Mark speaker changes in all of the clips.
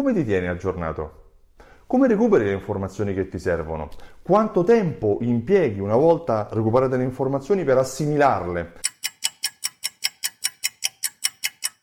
Speaker 1: come ti tieni aggiornato? Come recuperi le informazioni che ti servono? Quanto tempo impieghi una volta recuperate le informazioni per assimilarle?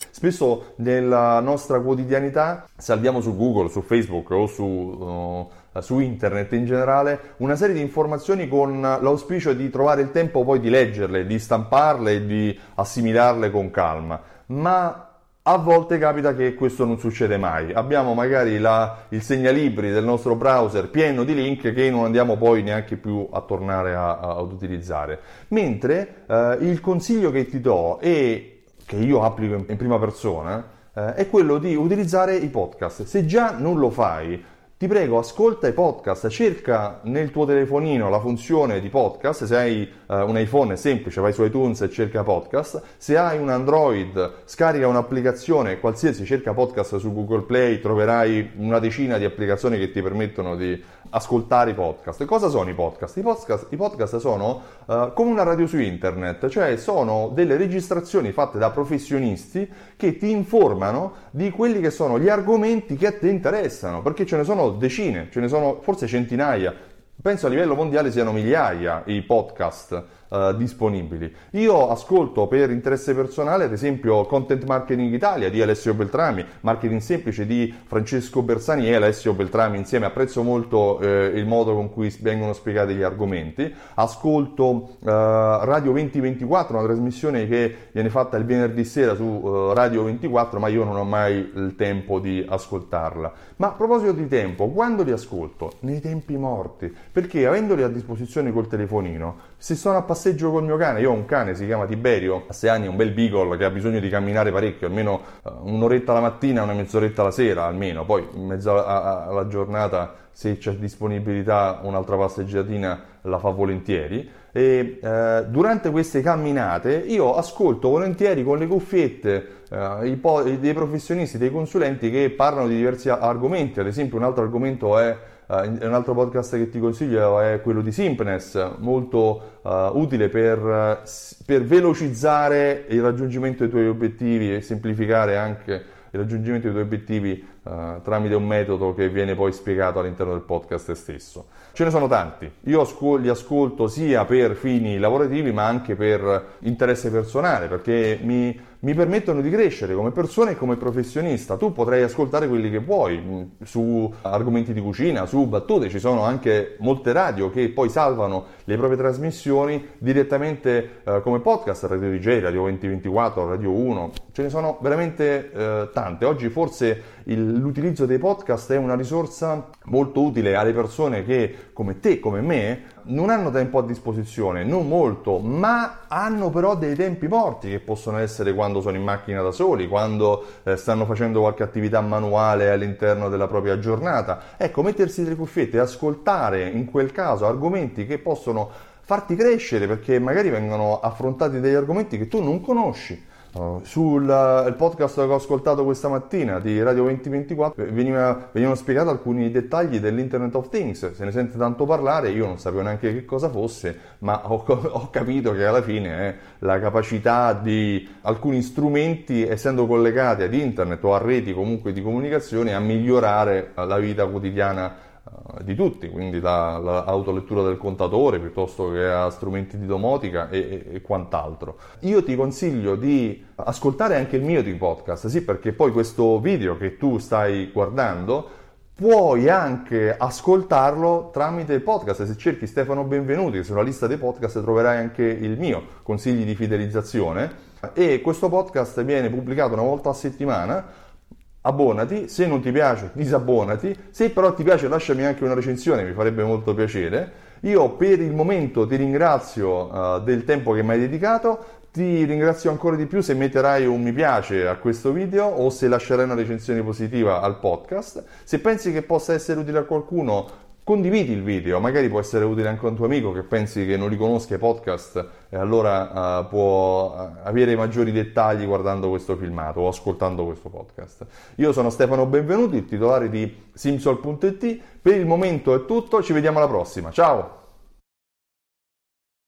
Speaker 1: Spesso nella nostra quotidianità salviamo su Google, su Facebook o su, uh, su, internet in generale una serie di informazioni con l'auspicio di trovare il tempo poi di leggerle, di stamparle e di assimilarle con calma. Ma a volte capita che questo non succede mai. Abbiamo magari la, il segnalibri del nostro browser pieno di link che non andiamo poi neanche più a tornare a, a, ad utilizzare. Mentre eh, il consiglio che ti do e che io applico in, in prima persona eh, è quello di utilizzare i podcast. Se già non lo fai, ti prego, ascolta i podcast, cerca nel tuo telefonino la funzione di podcast, se hai uh, un iPhone è semplice, vai su iTunes e cerca podcast, se hai un Android scarica un'applicazione qualsiasi, cerca podcast su Google Play, troverai una decina di applicazioni che ti permettono di ascoltare i podcast. Cosa sono i podcast? I podcast, i podcast sono uh, come una radio su internet, cioè sono delle registrazioni fatte da professionisti che ti informano di quelli che sono gli argomenti che a te interessano, perché ce ne sono decine, ce ne sono forse centinaia. Penso a livello mondiale siano migliaia i podcast uh, disponibili. Io ascolto per interesse personale, ad esempio, Content Marketing Italia di Alessio Beltrami, Marketing Semplice di Francesco Bersani e Alessio Beltrami insieme. Apprezzo molto eh, il modo con cui vengono spiegati gli argomenti. Ascolto uh, Radio 2024, una trasmissione che viene fatta il venerdì sera su uh, Radio 24, ma io non ho mai il tempo di ascoltarla. Ma a proposito di tempo, quando li ascolto? Nei tempi morti, perché avendoli a disposizione col telefonino, se sono a passeggio col mio cane, io ho un cane, si chiama Tiberio, ha 6 anni, un bel beagle che ha bisogno di camminare parecchio, almeno uh, un'oretta la mattina, una mezz'oretta la sera almeno, poi in mezzo alla giornata se c'è disponibilità un'altra passeggiatina la fa volentieri. E eh, durante queste camminate io ascolto volentieri con le cuffiette eh, po- dei professionisti, dei consulenti che parlano di diversi argomenti, ad esempio un altro argomento è Uh, un altro podcast che ti consiglio è quello di Simpness, molto uh, utile per, per, velocizzare il raggiungimento dei tuoi obiettivi e semplificare anche il raggiungimento dei tuoi obiettivi uh, tramite un metodo che viene poi spiegato all'interno del podcast stesso. Ce ne sono tanti, io li ascolto sia per fini lavorativi ma anche per interesse personale perché mi mi permettono di crescere come persona e come professionista. Tu potrai ascoltare quelli che vuoi mm, su argomenti di cucina, su battute, ci sono anche molte radio che poi salvano le proprie trasmissioni direttamente eh, come podcast, Radio DJ, Radio 2024, Radio 1, ce ne sono veramente eh, tante. Oggi forse il, l'utilizzo dei podcast è una risorsa molto utile alle persone che come te, come me, non hanno tempo a disposizione, non molto, ma hanno però dei tempi morti che possono essere quando sono in macchina da soli, quando eh, stanno facendo qualche attività manuale all'interno della propria giornata. Ecco, mettersi delle cuffiette e ascoltare in quel caso argomenti che possono farti crescere perché magari vengono affrontati degli argomenti che tu non conosci Uh, sul uh, podcast che ho ascoltato questa mattina di Radio 2024 veniva, venivano spiegati alcuni dettagli dell'Internet of Things, se ne sente tanto parlare, io non sapevo neanche che cosa fosse, ma ho, ho capito che alla fine è la capacità di alcuni strumenti, essendo collegati ad Internet o a reti comunque di comunicazione, a migliorare la vita quotidiana eh, di tutti, quindi l'autolettura del contatore piuttosto che a strumenti di domotica e, e, quant'altro. Io ti consiglio di ascoltare anche il mio di podcast, sì, perché poi questo video che tu stai guardando puoi anche ascoltarlo tramite podcast. Se cerchi Stefano Benvenuti sulla lista dei podcast troverai anche il mio consigli di fidelizzazione e questo podcast viene pubblicato una volta a settimana abbonati, se non ti piace disabbonati, se però ti piace lasciami anche una recensione, mi farebbe molto piacere. Io per il momento ti ringrazio uh, del tempo che mi hai dedicato, ti ringrazio ancora di più se metterai un mi piace a questo video o se lascerai una recensione positiva al podcast. Se pensi che possa essere utile a qualcuno, condividi il video, magari può essere utile anche a un tuo amico che pensi che non li conosca i podcast e allora uh, può eh, avere maggiori dettagli guardando questo filmato o ascoltando questo podcast. Io sono Stefano Benvenuti, il titolare di Simsol.it. Per il momento è tutto, ci vediamo alla prossima. Ciao!